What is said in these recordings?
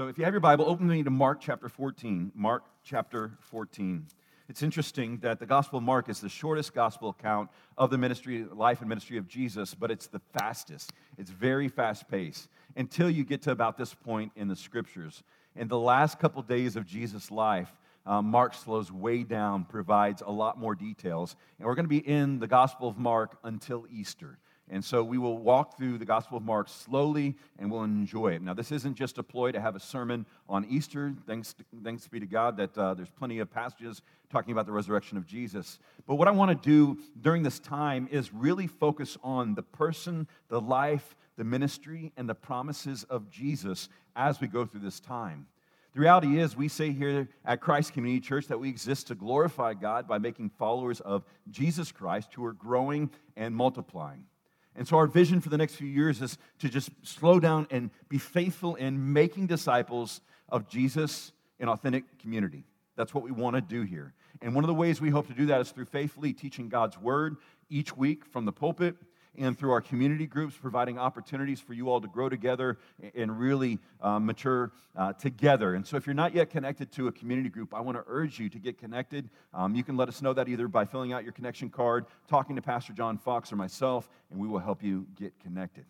So if you have your Bible, open me to Mark chapter 14. Mark chapter 14. It's interesting that the Gospel of Mark is the shortest gospel account of the ministry, life and ministry of Jesus, but it's the fastest. It's very fast paced until you get to about this point in the scriptures. In the last couple days of Jesus' life, uh, Mark slows way down, provides a lot more details. And we're going to be in the Gospel of Mark until Easter. And so we will walk through the Gospel of Mark slowly and we'll enjoy it. Now, this isn't just a ploy to have a sermon on Easter. Thanks, thanks be to God that uh, there's plenty of passages talking about the resurrection of Jesus. But what I want to do during this time is really focus on the person, the life, the ministry, and the promises of Jesus as we go through this time. The reality is, we say here at Christ Community Church that we exist to glorify God by making followers of Jesus Christ who are growing and multiplying. And so, our vision for the next few years is to just slow down and be faithful in making disciples of Jesus in authentic community. That's what we want to do here. And one of the ways we hope to do that is through faithfully teaching God's word each week from the pulpit and through our community groups, providing opportunities for you all to grow together and really uh, mature uh, together. And so, if you're not yet connected to a community group, I want to urge you to get connected. Um, you can let us know that either by filling out your connection card, talking to Pastor John Fox or myself, and we will help you get connected.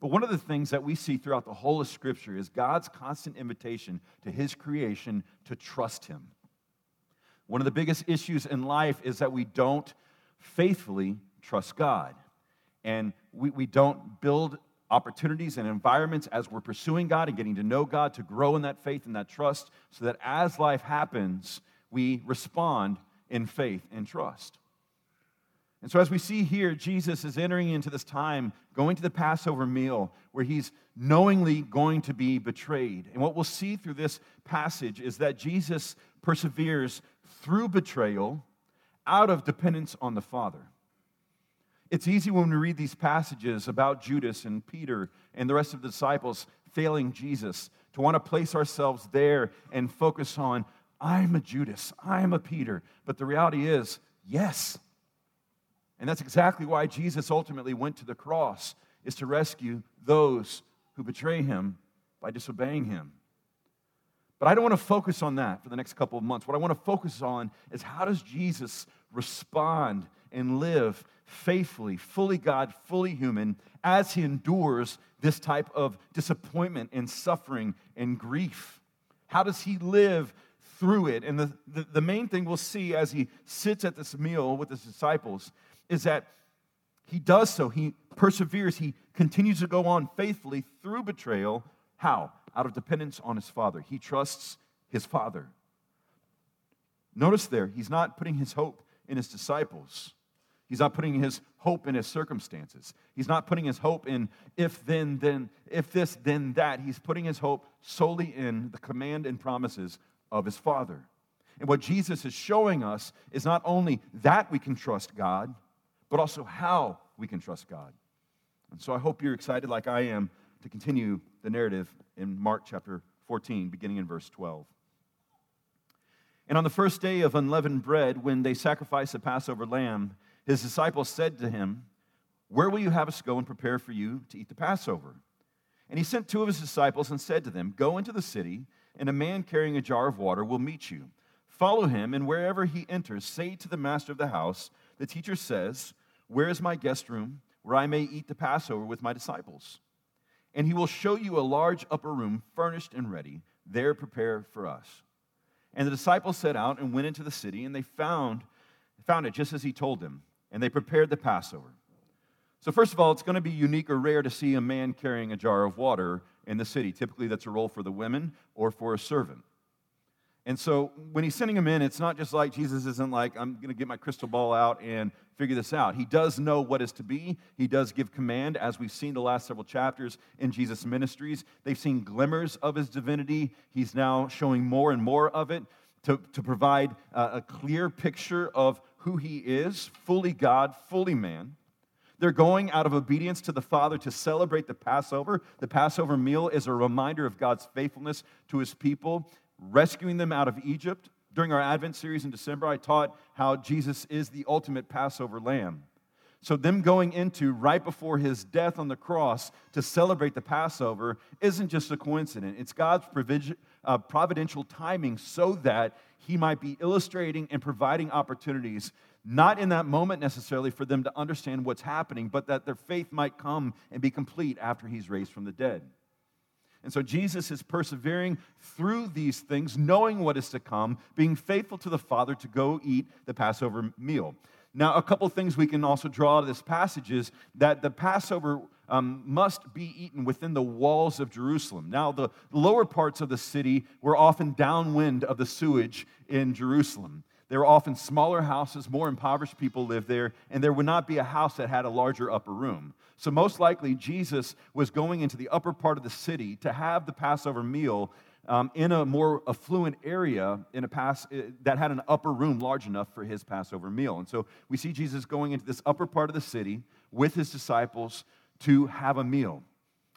But one of the things that we see throughout the whole of Scripture is God's constant invitation to His creation to trust Him. One of the biggest issues in life is that we don't faithfully trust God and we, we don't build opportunities and environments as we're pursuing God and getting to know God to grow in that faith and that trust so that as life happens, we respond in faith and trust. And so, as we see here, Jesus is entering into this time, going to the Passover meal, where he's knowingly going to be betrayed. And what we'll see through this passage is that Jesus perseveres through betrayal out of dependence on the Father. It's easy when we read these passages about Judas and Peter and the rest of the disciples failing Jesus to want to place ourselves there and focus on, I'm a Judas, I'm a Peter. But the reality is, yes. And that's exactly why Jesus ultimately went to the cross, is to rescue those who betray him by disobeying him. But I don't want to focus on that for the next couple of months. What I want to focus on is how does Jesus respond and live faithfully, fully God, fully human, as he endures this type of disappointment and suffering and grief? How does he live through it? And the, the, the, main thing we'll see as he sits at this meal with his disciples is that he does so. He perseveres. He continues to go on faithfully through betrayal. How? Out of dependence on his Father. He trusts his Father. Notice there, he's not putting his hope in his disciples. He's not putting his hope in his circumstances. He's not putting his hope in if then, then, if this, then that. He's putting his hope solely in the command and promises of his Father. And what Jesus is showing us is not only that we can trust God, but also how we can trust God. And so I hope you're excited, like I am, to continue the narrative in Mark chapter 14, beginning in verse 12. And on the first day of unleavened bread, when they sacrificed the Passover lamb, his disciples said to him, Where will you have us go and prepare for you to eat the Passover? And he sent two of his disciples and said to them, Go into the city, and a man carrying a jar of water will meet you. Follow him, and wherever he enters, say to the master of the house, The teacher says, Where is my guest room, where I may eat the Passover with my disciples? And he will show you a large upper room, furnished and ready. There prepare for us. And the disciples set out and went into the city, and they found, found it just as he told them and they prepared the Passover. So, first of all, it's going to be unique or rare to see a man carrying a jar of water in the city. Typically, that's a role for the women or for a servant. And so, when he's sending him in, it's not just like Jesus isn't like, I'm going to get my crystal ball out and figure this out. He does know what is to be. He does give command, as we've seen the last several chapters in Jesus' ministries. They've seen glimmers of his divinity. He's now showing more and more of it to, to provide a, a clear picture of who he is, fully God, fully man. They're going out of obedience to the Father to celebrate the Passover. The Passover meal is a reminder of God's faithfulness to his people, rescuing them out of Egypt. During our Advent series in December, I taught how Jesus is the ultimate Passover lamb. So, them going into right before his death on the cross to celebrate the Passover isn't just a coincidence. It's God's uh, providential timing so that he might be illustrating and providing opportunities, not in that moment necessarily for them to understand what's happening, but that their faith might come and be complete after he's raised from the dead. And so Jesus is persevering through these things, knowing what is to come, being faithful to the Father to go eat the Passover meal. Now, a couple things we can also draw out of this passage is that the Passover um, must be eaten within the walls of Jerusalem. Now, the lower parts of the city were often downwind of the sewage in Jerusalem. There were often smaller houses, more impoverished people lived there, and there would not be a house that had a larger upper room. So, most likely, Jesus was going into the upper part of the city to have the Passover meal um, in a more affluent area in a pass, uh, that had an upper room large enough for his Passover meal. And so, we see Jesus going into this upper part of the city with his disciples to have a meal.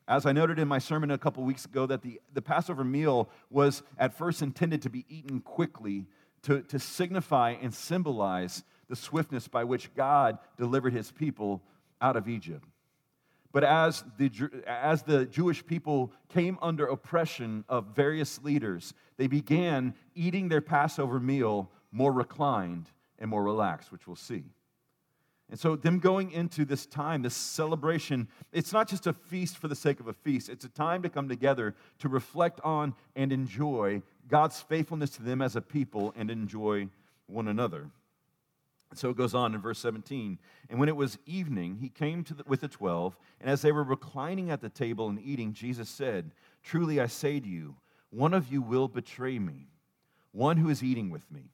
As I noted in my sermon a couple weeks ago, that the, the Passover meal was at first intended to be eaten quickly to, to signify and symbolize the swiftness by which God delivered his people out of Egypt. But as the, as the Jewish people came under oppression of various leaders, they began eating their Passover meal more reclined and more relaxed, which we'll see. And so, them going into this time, this celebration, it's not just a feast for the sake of a feast. It's a time to come together to reflect on and enjoy God's faithfulness to them as a people and enjoy one another. So it goes on in verse 17. And when it was evening, he came the, with the twelve, and as they were reclining at the table and eating, Jesus said, Truly I say to you, one of you will betray me, one who is eating with me.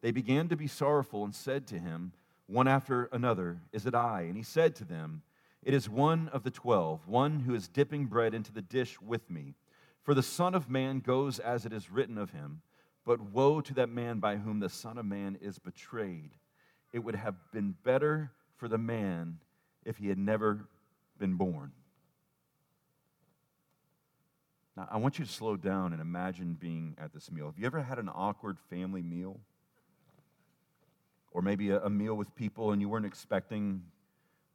They began to be sorrowful and said to him, one after another, Is it I? And he said to them, It is one of the twelve, one who is dipping bread into the dish with me. For the Son of Man goes as it is written of him, but woe to that man by whom the Son of Man is betrayed. It would have been better for the man if he had never been born. Now, I want you to slow down and imagine being at this meal. Have you ever had an awkward family meal? Or maybe a, a meal with people and you weren't expecting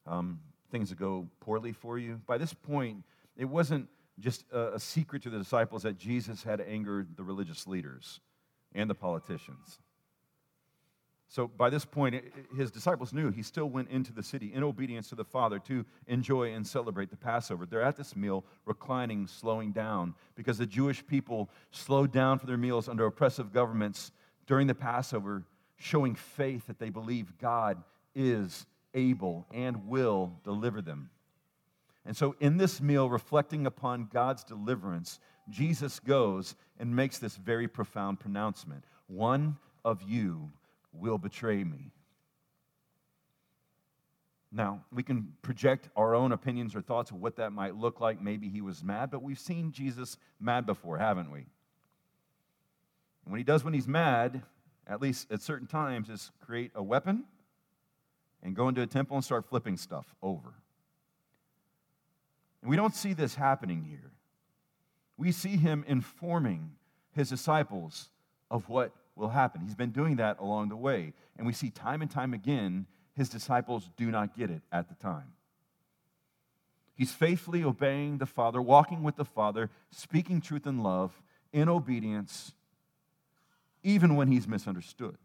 um, things to go poorly for you. By this point, it wasn't just a, a secret to the disciples that Jesus had angered the religious leaders and the politicians. So by this point, his disciples knew he still went into the city in obedience to the Father to enjoy and celebrate the Passover. They're at this meal, reclining, slowing down, because the Jewish people slowed down for their meals under oppressive governments during the Passover showing faith that they believe God is able and will deliver them. And so, in this meal, reflecting upon God's deliverance, Jesus goes and makes this very profound pronouncement One of you will betray me. Now, we can project our own opinions or thoughts of what that might look like. Maybe he was mad, but we've seen Jesus mad before, haven't we? When he does when he's mad, at least at certain times, is create a weapon and go into a temple and start flipping stuff over. And we don't see this happening here. We see him informing his disciples of what will happen. He's been doing that along the way. And we see time and time again, his disciples do not get it at the time. He's faithfully obeying the Father, walking with the Father, speaking truth in love, in obedience, even when he's misunderstood.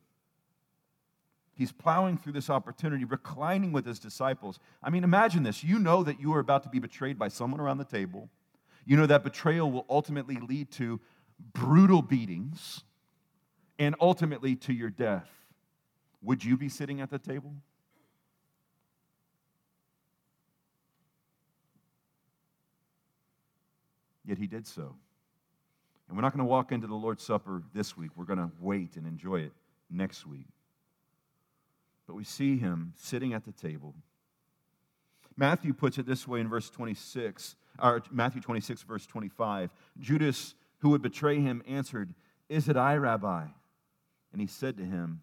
He's plowing through this opportunity, reclining with his disciples. I mean, imagine this. You know that you are about to be betrayed by someone around the table. You know that betrayal will ultimately lead to brutal beatings and ultimately to your death. Would you be sitting at the table? Yet he did so. And we're not going to walk into the Lord's Supper this week. We're going to wait and enjoy it next week. But we see him sitting at the table. Matthew puts it this way in verse 26, or Matthew 26, verse 25. Judas, who would betray him, answered, Is it I, Rabbi? And he said to him,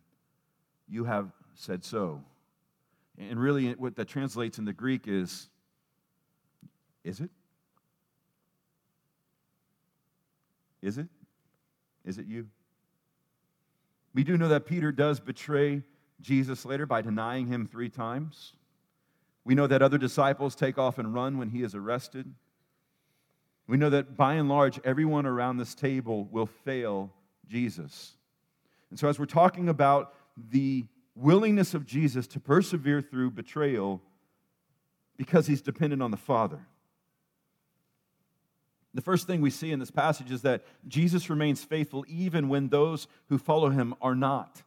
You have said so. And really, what that translates in the Greek is, Is it? Is it? Is it you? We do know that Peter does betray Jesus later by denying him three times. We know that other disciples take off and run when he is arrested. We know that by and large, everyone around this table will fail Jesus. And so, as we're talking about the willingness of Jesus to persevere through betrayal because he's dependent on the Father. The first thing we see in this passage is that Jesus remains faithful even when those who follow him are not.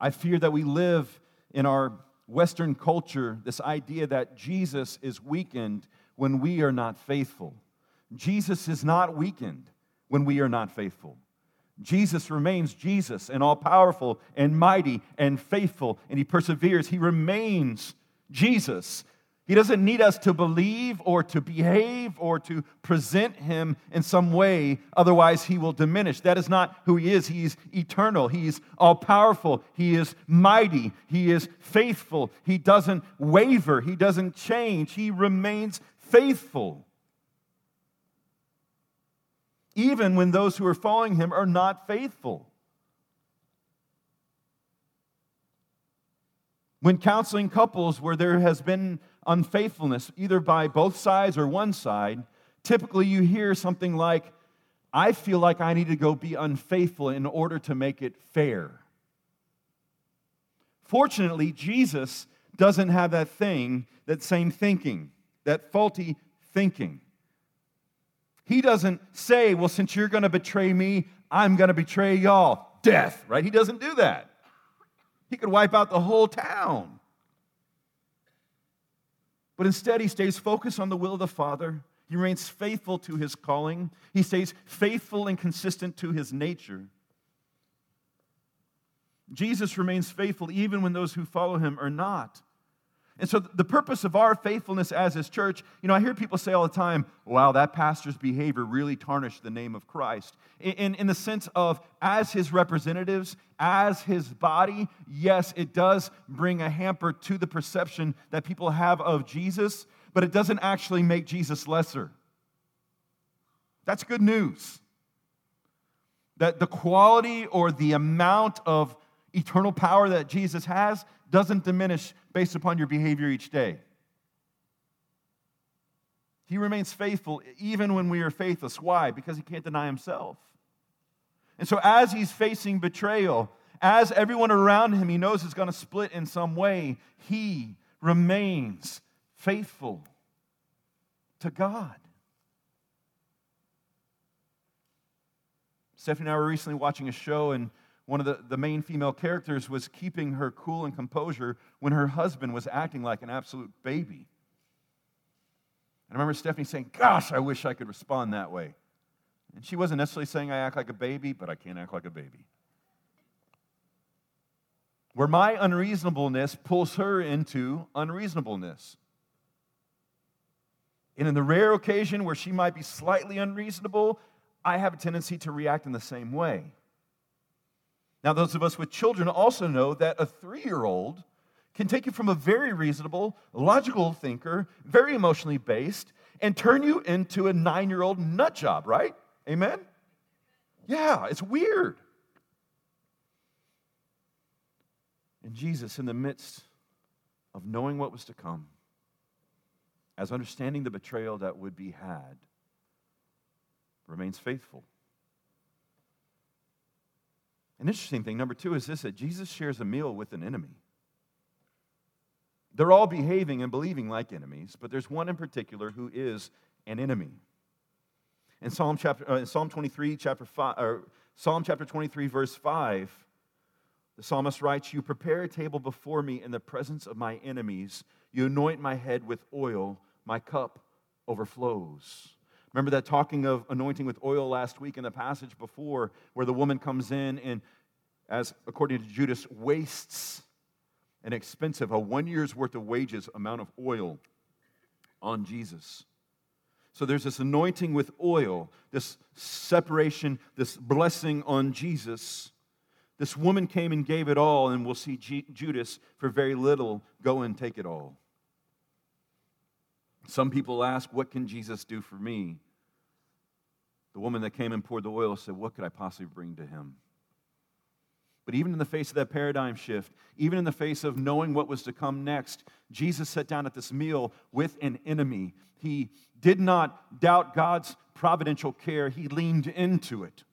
I fear that we live in our Western culture this idea that Jesus is weakened when we are not faithful. Jesus is not weakened when we are not faithful. Jesus remains Jesus and all powerful and mighty and faithful, and he perseveres. He remains Jesus. He doesn't need us to believe or to behave or to present him in some way, otherwise, he will diminish. That is not who he is. He's eternal, he's all powerful, he is mighty, he is faithful, he doesn't waver, he doesn't change, he remains faithful. Even when those who are following him are not faithful. When counseling couples where there has been unfaithfulness, either by both sides or one side, typically you hear something like, I feel like I need to go be unfaithful in order to make it fair. Fortunately, Jesus doesn't have that thing, that same thinking, that faulty thinking. He doesn't say, well, since you're going to betray me, I'm going to betray y'all. Death, right? He doesn't do that. He could wipe out the whole town. But instead, he stays focused on the will of the Father. He remains faithful to his calling. He stays faithful and consistent to his nature. Jesus remains faithful even when those who follow him are not. And so, the purpose of our faithfulness as his church, you know, I hear people say all the time, wow, that pastor's behavior really tarnished the name of Christ. In, in the sense of, as his representatives, as his body, yes, it does bring a hamper to the perception that people have of Jesus, but it doesn't actually make Jesus lesser. That's good news. That the quality or the amount of eternal power that Jesus has doesn't diminish based upon your behavior each day. He remains faithful even when we are faithless. Why? Because he can't deny himself. And so, as he's facing betrayal, as everyone around him he knows is going to split in some way, he remains faithful to God. Stephanie and I were recently watching a show, and one of the, the main female characters was keeping her cool and composure when her husband was acting like an absolute baby. And I remember Stephanie saying, Gosh, I wish I could respond that way. And she wasn't necessarily saying I act like a baby, but I can't act like a baby. Where my unreasonableness pulls her into unreasonableness. And in the rare occasion where she might be slightly unreasonable, I have a tendency to react in the same way. Now, those of us with children also know that a three year old can take you from a very reasonable, logical thinker, very emotionally based, and turn you into a nine year old nut job, right? Amen? Yeah, it's weird. And Jesus, in the midst of knowing what was to come, as understanding the betrayal that would be had, remains faithful. An interesting thing, number two, is this that Jesus shares a meal with an enemy. They're all behaving and believing like enemies, but there's one in particular who is an enemy. In Psalm chapter, uh, in Psalm 23, chapter five, or Psalm chapter 23, verse 5, the psalmist writes, You prepare a table before me in the presence of my enemies. You anoint my head with oil, my cup overflows. Remember that talking of anointing with oil last week in the passage before, where the woman comes in and, as according to Judas, wastes an expensive, a one year's worth of wages amount of oil on Jesus. So there's this anointing with oil, this separation, this blessing on Jesus. This woman came and gave it all, and we'll see G- Judas for very little go and take it all. Some people ask, What can Jesus do for me? The woman that came and poured the oil said, What could I possibly bring to him? But even in the face of that paradigm shift, even in the face of knowing what was to come next, Jesus sat down at this meal with an enemy. He did not doubt God's providential care, he leaned into it.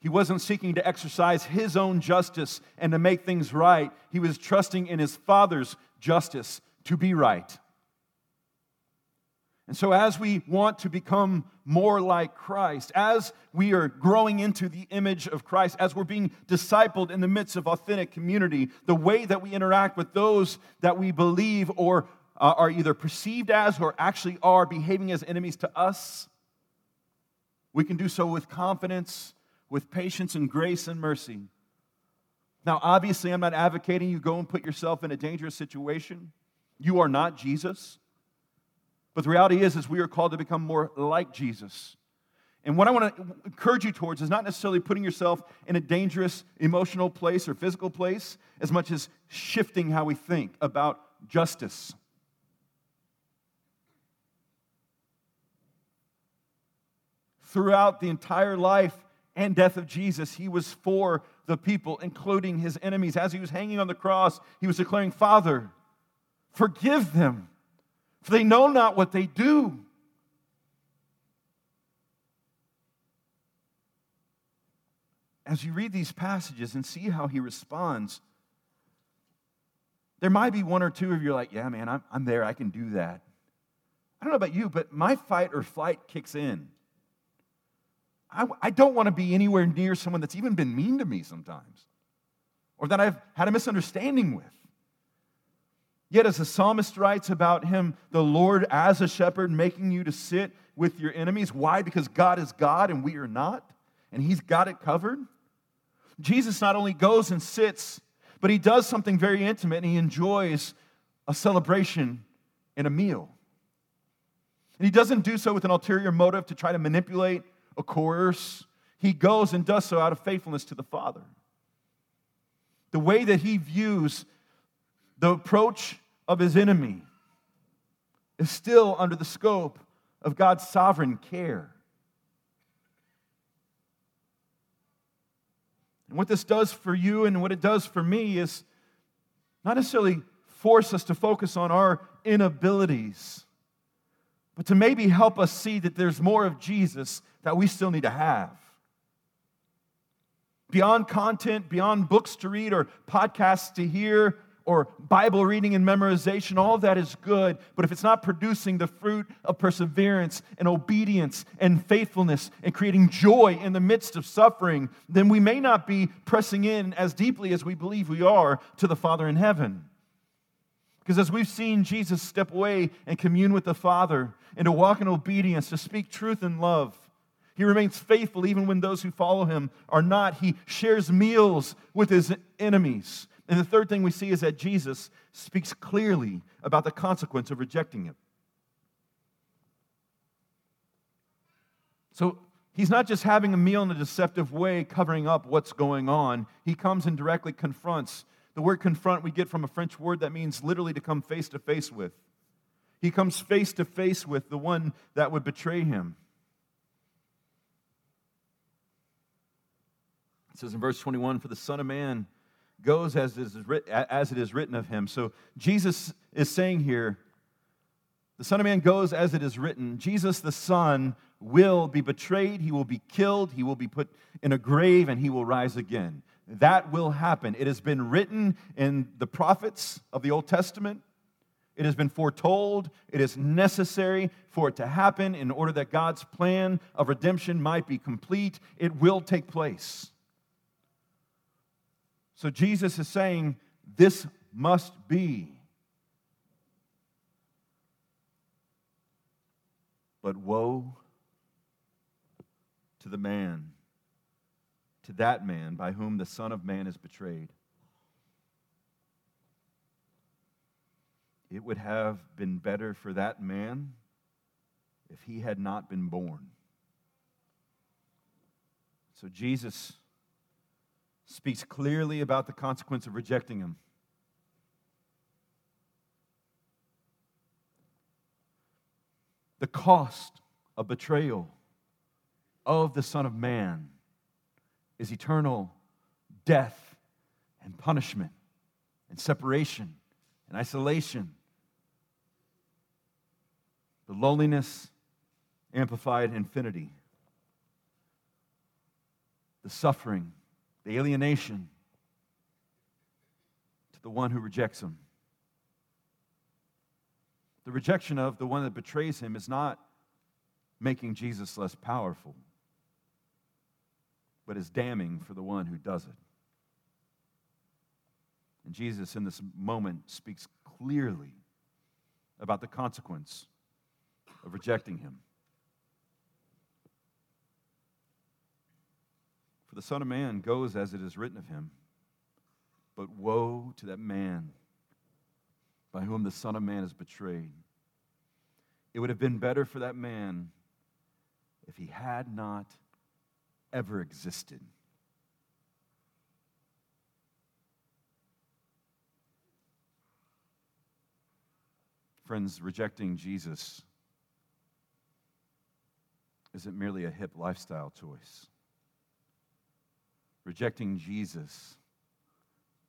He wasn't seeking to exercise his own justice and to make things right. He was trusting in his Father's justice to be right. And so, as we want to become more like Christ, as we are growing into the image of Christ, as we're being discipled in the midst of authentic community, the way that we interact with those that we believe or uh, are either perceived as or actually are behaving as enemies to us, we can do so with confidence, with patience and grace and mercy. Now, obviously, I'm not advocating you go and put yourself in a dangerous situation. You are not Jesus. But the reality is, is we are called to become more like Jesus. And what I want to encourage you towards is not necessarily putting yourself in a dangerous emotional place or physical place, as much as shifting how we think about justice. Throughout the entire life and death of Jesus, he was for the people, including his enemies. As he was hanging on the cross, he was declaring, Father, forgive them for they know not what they do. As you read these passages and see how he responds, there might be one or two of you like, yeah, man, I'm, I'm there. I can do that. I don't know about you, but my fight or flight kicks in. I, I don't want to be anywhere near someone that's even been mean to me sometimes or that I've had a misunderstanding with. Yet, as the psalmist writes about him, the Lord as a shepherd making you to sit with your enemies. Why? Because God is God and we are not, and He's got it covered. Jesus not only goes and sits, but He does something very intimate and He enjoys a celebration and a meal. And He doesn't do so with an ulterior motive to try to manipulate or coerce. He goes and does so out of faithfulness to the Father. The way that He views the approach of his enemy is still under the scope of God's sovereign care. And what this does for you and what it does for me is not necessarily force us to focus on our inabilities, but to maybe help us see that there's more of Jesus that we still need to have. Beyond content, beyond books to read or podcasts to hear, or Bible reading and memorization, all of that is good. But if it's not producing the fruit of perseverance and obedience and faithfulness and creating joy in the midst of suffering, then we may not be pressing in as deeply as we believe we are to the Father in heaven. Because as we've seen Jesus step away and commune with the Father and to walk in obedience, to speak truth in love, he remains faithful even when those who follow him are not. He shares meals with his enemies. And the third thing we see is that Jesus speaks clearly about the consequence of rejecting him. So he's not just having a meal in a deceptive way, covering up what's going on. He comes and directly confronts. The word confront we get from a French word that means literally to come face to face with. He comes face to face with the one that would betray him. It says in verse 21 For the Son of Man goes as, it is written of him. So Jesus is saying here, the Son of Man goes as it is written. Jesus, the Son, will be betrayed, he will be killed, he will be put in a grave, and he will rise again. That will happen. It has been written in the prophets of the Old Testament. It has been foretold. It is necessary for it to happen in order that God's plan of redemption might be complete. It will take place. So Jesus is saying, This must be. But woe to the man, to that man by whom the Son of Man is betrayed. It would have been better for that man if he had not been born. So Jesus speaks clearly about the consequence of rejecting him. The cost of betrayal of the Son of Man is eternal death and punishment and separation and isolation. The loneliness, amplified infinity. The suffering, the alienation to the one who rejects him. The rejection of the one that betrays him is not making Jesus less powerful, but is damning for the one who does it. And Jesus, in this moment, speaks clearly about the consequence of rejecting him. For the Son of Man goes as it is written of him, but woe to that man by whom the Son of Man is betrayed. It would have been better for that man if he had not ever existed. Friends, rejecting Jesus isn't merely a hip lifestyle choice. Rejecting Jesus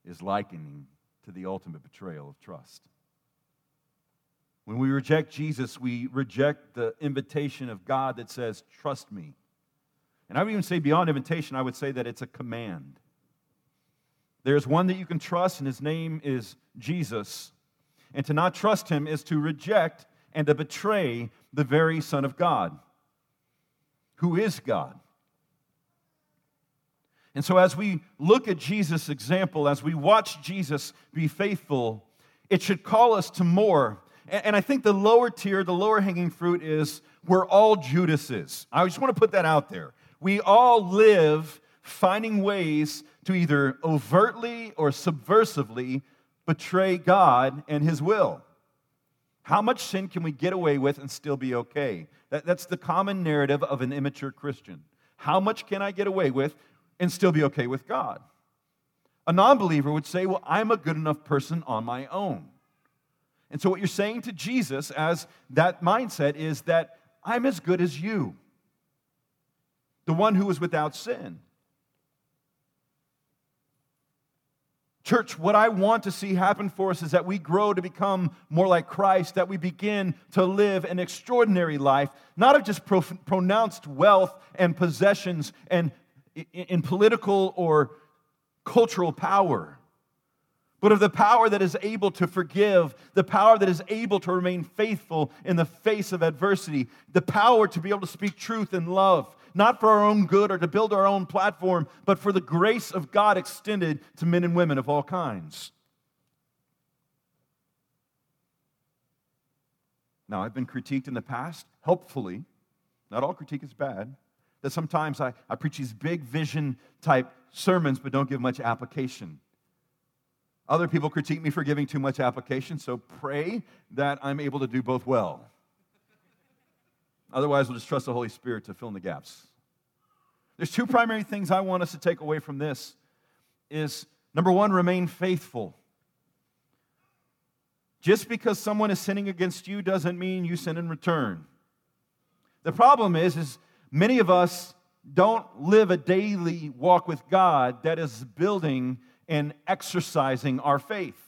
is likening to the ultimate betrayal of trust. When we reject Jesus, we reject the invitation of God that says, Trust me. And I would even say beyond invitation, I would say that it's a command. There's one that you can trust, and his name is Jesus. And to not trust him is to reject and to betray the very Son of God, who is God. And so, as we look at Jesus' example, as we watch Jesus be faithful, it should call us to more and I think the lower tier, the lower hanging fruit is we're all Judases. I just want to put that out there. We all live finding ways to either overtly or subversively betray God and His will. How much sin can we get away with and still be okay? That, that's the common narrative of an immature Christian. How much can I get away with and still be okay with God? A non believer would say, Well, I'm a good enough person on my own. And so, what you're saying to Jesus as that mindset is that I'm as good as you, the one who is without sin. Church, what I want to see happen for us is that we grow to become more like Christ, that we begin to live an extraordinary life, not of just pro- pronounced wealth and possessions and in political or cultural power but of the power that is able to forgive, the power that is able to remain faithful in the face of adversity, the power to be able to speak truth in love, not for our own good or to build our own platform, but for the grace of God extended to men and women of all kinds. Now, I've been critiqued in the past, helpfully. Not all critique is bad. That sometimes I, I preach these big vision type sermons, but don't give much application. Other people critique me for giving too much application, so pray that I'm able to do both well. Otherwise, we'll just trust the Holy Spirit to fill in the gaps. There's two primary things I want us to take away from this is number 1 remain faithful. Just because someone is sinning against you doesn't mean you sin in return. The problem is is many of us don't live a daily walk with God that is building and exercising our faith.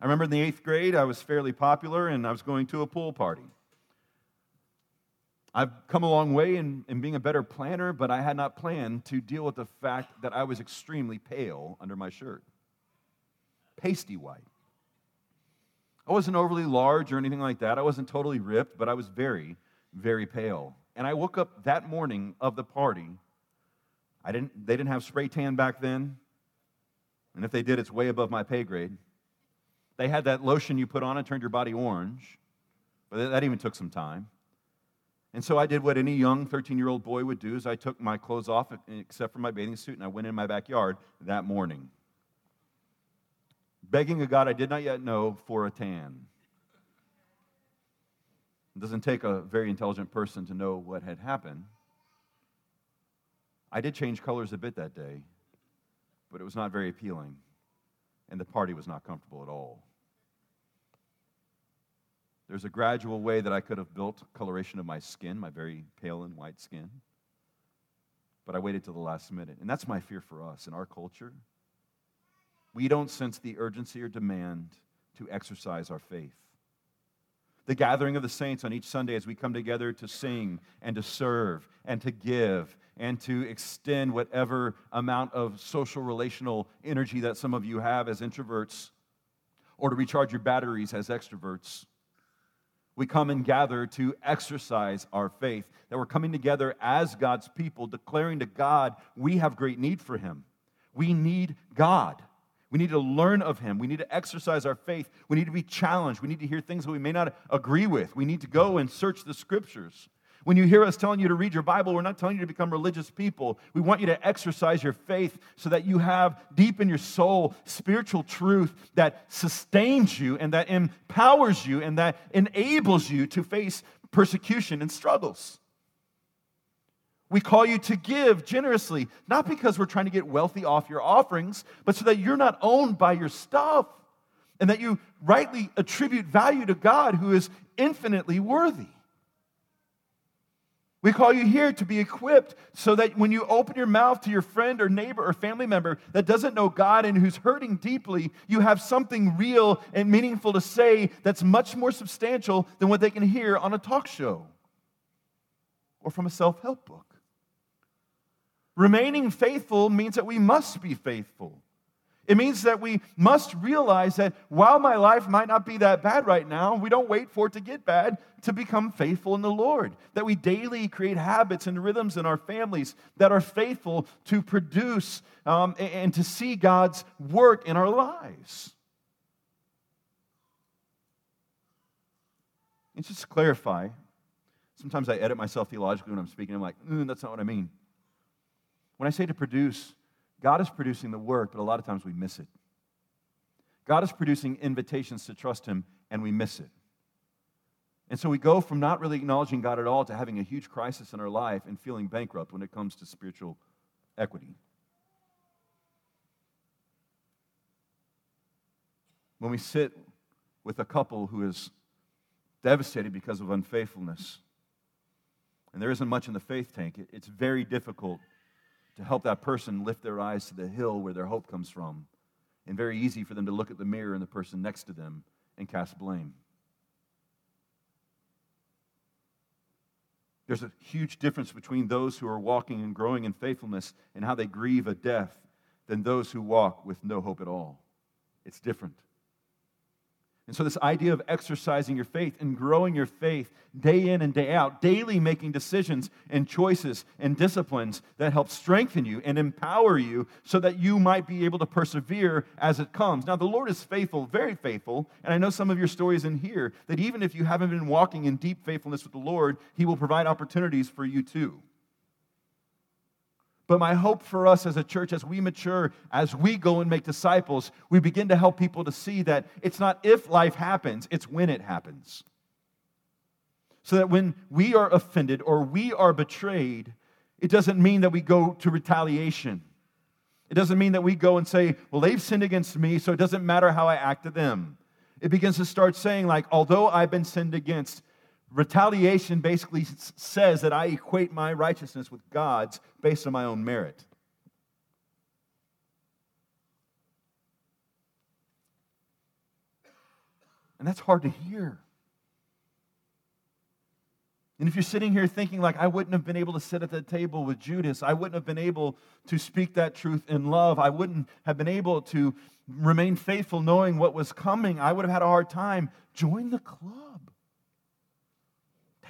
I remember in the eighth grade, I was fairly popular and I was going to a pool party. I've come a long way in, in being a better planner, but I had not planned to deal with the fact that I was extremely pale under my shirt. Pasty white. I wasn't overly large or anything like that. I wasn't totally ripped, but I was very, very pale. And I woke up that morning of the party. I didn't, they didn't have spray tan back then. And if they did, it's way above my pay grade. They had that lotion you put on and turned your body orange, but that even took some time. And so I did what any young 13 year old boy would do is I took my clothes off except for my bathing suit and I went in my backyard that morning. Begging a God I did not yet know for a tan. It doesn't take a very intelligent person to know what had happened. I did change colors a bit that day but it was not very appealing, and the party was not comfortable at all. There's a gradual way that I could have built coloration of my skin, my very pale and white skin. but I waited till the last minute. And that's my fear for us in our culture. We don't sense the urgency or demand to exercise our faith. The gathering of the saints on each Sunday as we come together to sing and to serve and to give and to extend whatever amount of social relational energy that some of you have as introverts or to recharge your batteries as extroverts. We come and gather to exercise our faith, that we're coming together as God's people, declaring to God we have great need for Him. We need God. We need to learn of Him. We need to exercise our faith. We need to be challenged. We need to hear things that we may not agree with. We need to go and search the Scriptures. When you hear us telling you to read your Bible, we're not telling you to become religious people. We want you to exercise your faith so that you have deep in your soul spiritual truth that sustains you and that empowers you and that enables you to face persecution and struggles. We call you to give generously, not because we're trying to get wealthy off your offerings, but so that you're not owned by your stuff and that you rightly attribute value to God who is infinitely worthy. We call you here to be equipped so that when you open your mouth to your friend or neighbor or family member that doesn't know God and who's hurting deeply, you have something real and meaningful to say that's much more substantial than what they can hear on a talk show or from a self help book. Remaining faithful means that we must be faithful. It means that we must realize that while my life might not be that bad right now, we don't wait for it to get bad to become faithful in the Lord. That we daily create habits and rhythms in our families that are faithful to produce um, and to see God's work in our lives. And just to clarify, sometimes I edit myself theologically when I'm speaking. I'm like, mm, that's not what I mean. When I say to produce, God is producing the work, but a lot of times we miss it. God is producing invitations to trust Him, and we miss it. And so we go from not really acknowledging God at all to having a huge crisis in our life and feeling bankrupt when it comes to spiritual equity. When we sit with a couple who is devastated because of unfaithfulness, and there isn't much in the faith tank, it's very difficult to help that person lift their eyes to the hill where their hope comes from, and very easy for them to look at the mirror and the person next to them and cast blame. There's a huge difference between those who are walking and growing in faithfulness and how they grieve a death than those who walk with no hope at all. It's different. And so, this idea of exercising your faith and growing your faith day in and day out, daily making decisions and choices and disciplines that help strengthen you and empower you so that you might be able to persevere as it comes. Now, the Lord is faithful, very faithful. And I know some of your stories in here that even if you haven't been walking in deep faithfulness with the Lord, He will provide opportunities for you too. But my hope for us as a church, as we mature, as we go and make disciples, we begin to help people to see that it's not if life happens, it's when it happens. So that when we are offended or we are betrayed, it doesn't mean that we go to retaliation. It doesn't mean that we go and say, well, they've sinned against me, so it doesn't matter how I act to them. It begins to start saying, like, although I've been sinned against, Retaliation basically says that I equate my righteousness with God's based on my own merit. And that's hard to hear. And if you're sitting here thinking, like, I wouldn't have been able to sit at the table with Judas, I wouldn't have been able to speak that truth in love, I wouldn't have been able to remain faithful knowing what was coming, I would have had a hard time, join the club.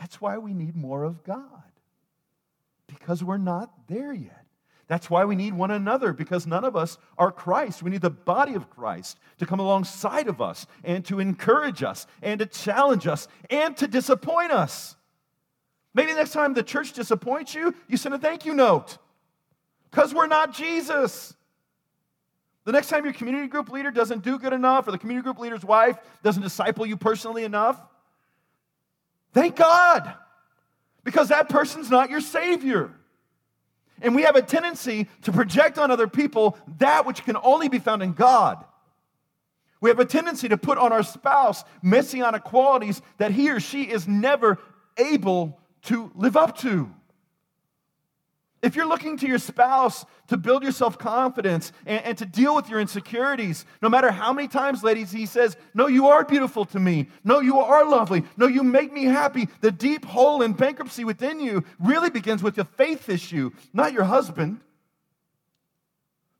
That's why we need more of God, because we're not there yet. That's why we need one another, because none of us are Christ. We need the body of Christ to come alongside of us and to encourage us and to challenge us and to disappoint us. Maybe next time the church disappoints you, you send a thank you note because we're not Jesus. The next time your community group leader doesn't do good enough, or the community group leader's wife doesn't disciple you personally enough, Thank God, because that person's not your Savior. And we have a tendency to project on other people that which can only be found in God. We have a tendency to put on our spouse messianic qualities that he or she is never able to live up to. If you're looking to your spouse to build your self confidence and, and, to deal with your insecurities, no matter how many times, ladies, he says, No, you are beautiful to me. No, you are lovely. No, you make me happy. The deep hole in bankruptcy within you really begins with a faith issue, not your husband.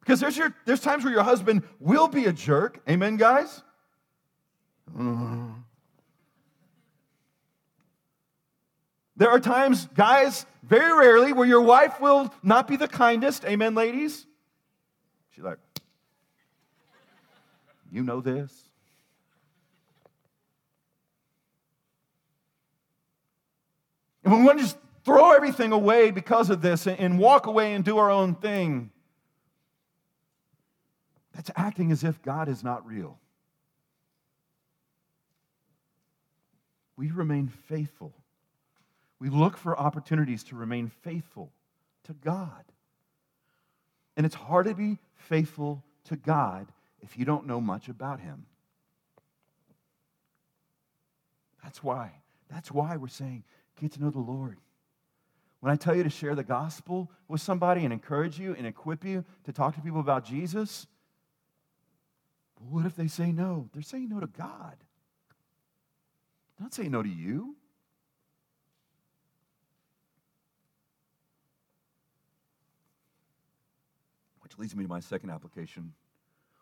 Because there's, your, there's times where your husband will be a jerk. Amen, guys? Uh. There are times, guys, very rarely, where your wife will not be the kindest. Amen, ladies? She's like, You know this. And we want to just throw everything away because of this and walk away and do our own thing. That's acting as if God is not real. We remain faithful we look for opportunities to remain faithful to God. And it's hard to be faithful to God if you don't know much about Him. That's why. That's why we're saying, get to know the Lord. When I tell you to share the gospel with somebody and encourage you and equip you to talk to people about Jesus, what if they say no? They're saying no to God. They're not saying no to you. Which leads me to my second application.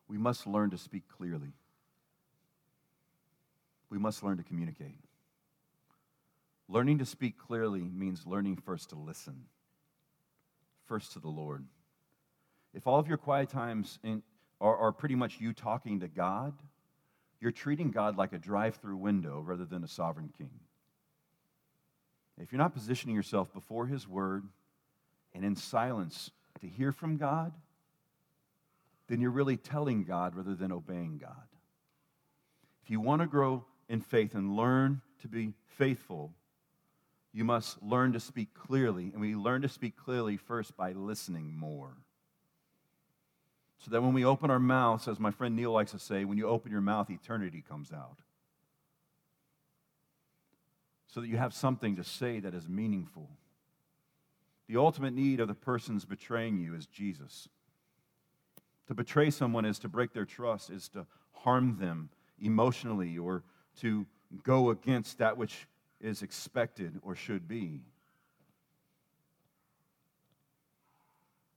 We must learn to speak clearly. We must learn to communicate. Learning to speak clearly means learning first to listen, first to the Lord. If all of your quiet times in, are, are pretty much you talking to God, you're treating God like a drive through window rather than a sovereign king. If you're not positioning yourself before His word and in silence to hear from God, then you're really telling God rather than obeying God. If you want to grow in faith and learn to be faithful, you must learn to speak clearly. And we learn to speak clearly first by listening more. So that when we open our mouths, as my friend Neil likes to say, when you open your mouth, eternity comes out. So that you have something to say that is meaningful. The ultimate need of the persons betraying you is Jesus. To betray someone is to break their trust, is to harm them emotionally or to go against that which is expected or should be.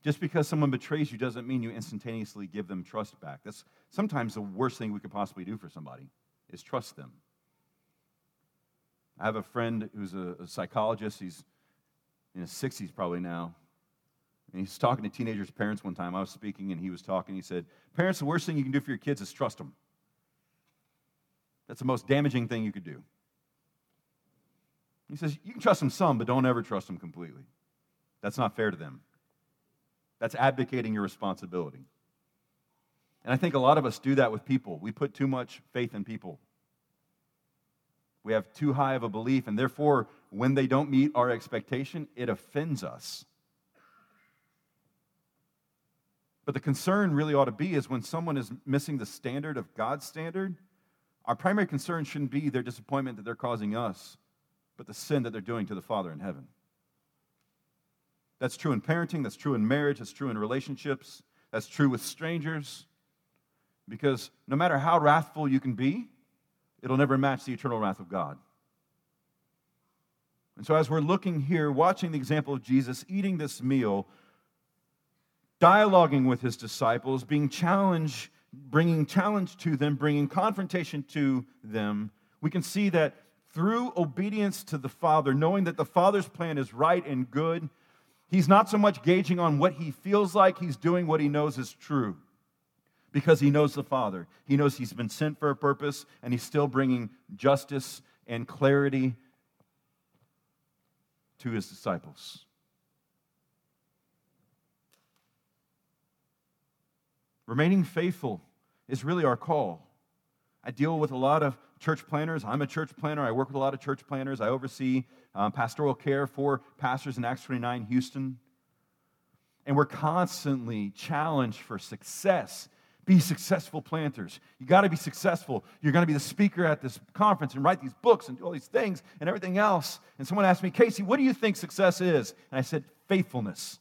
Just because someone betrays you doesn't mean you instantaneously give them trust back. That's sometimes the worst thing we could possibly do for somebody is trust them. I have a friend who's a, a psychologist. He's in his 60s probably now. And he's talking to teenagers' parents one time. I was speaking and he was talking. He said, Parents, the worst thing you can do for your kids is trust them. That's the most damaging thing you could do. He says, You can trust them some, but don't ever trust them completely. That's not fair to them. That's abdicating your responsibility. And I think a lot of us do that with people. We put too much faith in people. We have too high of a belief, and therefore, when they don't meet our expectation, it offends us. But the concern really ought to be is when someone is missing the standard of God's standard, our primary concern shouldn't be their disappointment that they're causing us, but the sin that they're doing to the Father in heaven. That's true in parenting, that's true in marriage, that's true in relationships, that's true with strangers. Because no matter how wrathful you can be, it'll never match the eternal wrath of God. And so, as we're looking here, watching the example of Jesus eating this meal, dialoguing with his disciples, being challenged, bringing challenge to them, bringing confrontation to them, we can see that through obedience to the Father, knowing that the Father's plan is right and good, he's not so much gauging on what he feels like, he's doing what he knows is true. Because he knows the Father. He knows he's been sent for a purpose, and he's still bringing justice and clarity to his disciples. Remaining faithful is really our call. I deal with a lot of church planters. I'm a church planter. I work with a lot of church planters. I oversee um, pastoral care for pastors in Acts 29 Houston. And we're constantly challenged for success. Be successful planters. You got to be successful. You're going to be the speaker at this conference and write these books and do all these things and everything else. And someone asked me, Casey, what do you think success is? And I said, faithfulness.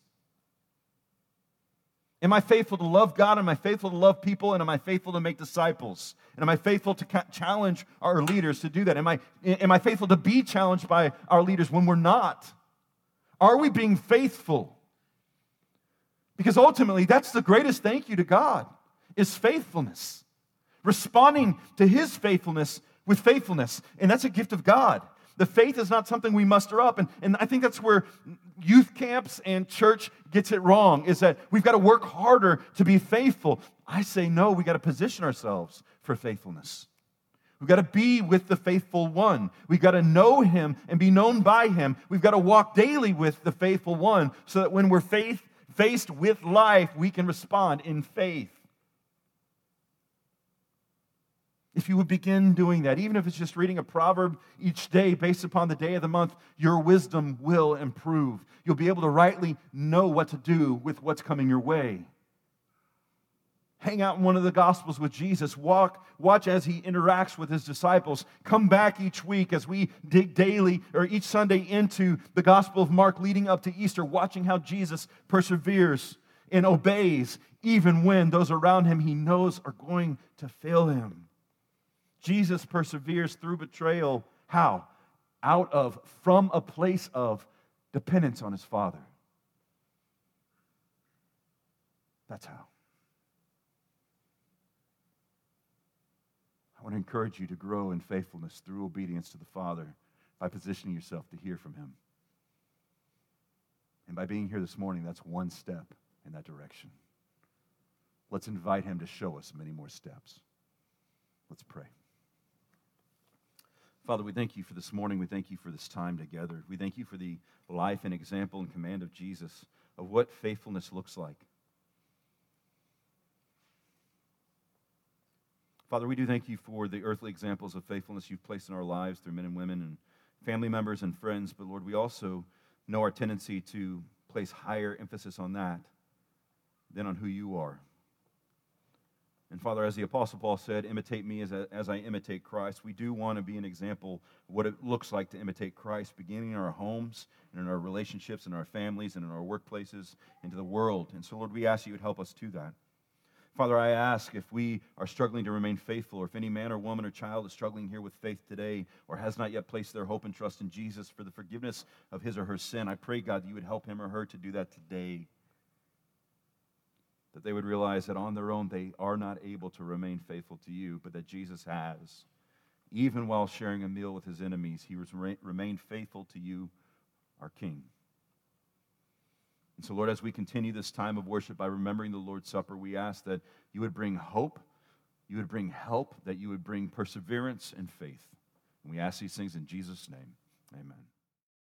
Am I faithful to love God? Am I faithful to love people? And am I faithful to make disciples? And am I faithful to challenge our leaders to do that? Am I, am I faithful to be challenged by our leaders when we're not? Are we being faithful? Because ultimately, that's the greatest thank you to God is faithfulness. Responding to his faithfulness with faithfulness. And that's a gift of God. The faith is not something we muster up. And, and I think that's where youth camps and church gets it wrong, is that we've got to work harder to be faithful. I say no, we got to position ourselves for faithfulness. We've got to be with the faithful one. We've got to know him and be known by him. We've got to walk daily with the faithful one so that when we're faith, faced with life, we can respond in faith. If you would begin doing that, even if it's just reading a proverb each day based upon the day of the month, your wisdom will improve. You'll be able to rightly know what to do with what's coming your way. Hang out in one of the Gospels with Jesus. Walk, watch as he interacts with his disciples. Come back each week as we dig daily or each Sunday into the Gospel of Mark leading up to Easter, watching how Jesus perseveres and obeys even when those around him he knows are going to fail him. Jesus perseveres through betrayal. How? Out of, from a place of dependence on his Father. That's how. I want to encourage you to grow in faithfulness through obedience to the Father by positioning yourself to hear from Him. And by being here this morning, that's one step in that direction. Let's invite Him to show us many more steps. Let's pray. Father, we thank you for this morning. We thank you for this time together. We thank you for the life and example and command of Jesus of what faithfulness looks like. Father, we do thank you for the earthly examples of faithfulness you've placed in our lives through men and women and family members and friends. But Lord, we also know our tendency to place higher emphasis on that than on who you are. And Father, as the Apostle Paul said, imitate me as, a, as I imitate Christ. We do want to be an example of what it looks like to imitate Christ, beginning in our homes and in our relationships, and our families, and in our workplaces, into the world. And so, Lord, we ask you would help us to that. Father, I ask if we are struggling to remain faithful, or if any man or woman or child is struggling here with faith today, or has not yet placed their hope and trust in Jesus for the forgiveness of his or her sin, I pray, God, that you would help him or her to do that today that they would realize that on their own they are not able to remain faithful to you, but that Jesus has. Even while sharing a meal with his enemies, he remained faithful to you, our King. And so, Lord, as we continue this time of worship by remembering the Lord's Supper, we ask that you would bring hope, you would bring help, that you would bring perseverance and faith. And we ask these things in Jesus' name. Amen.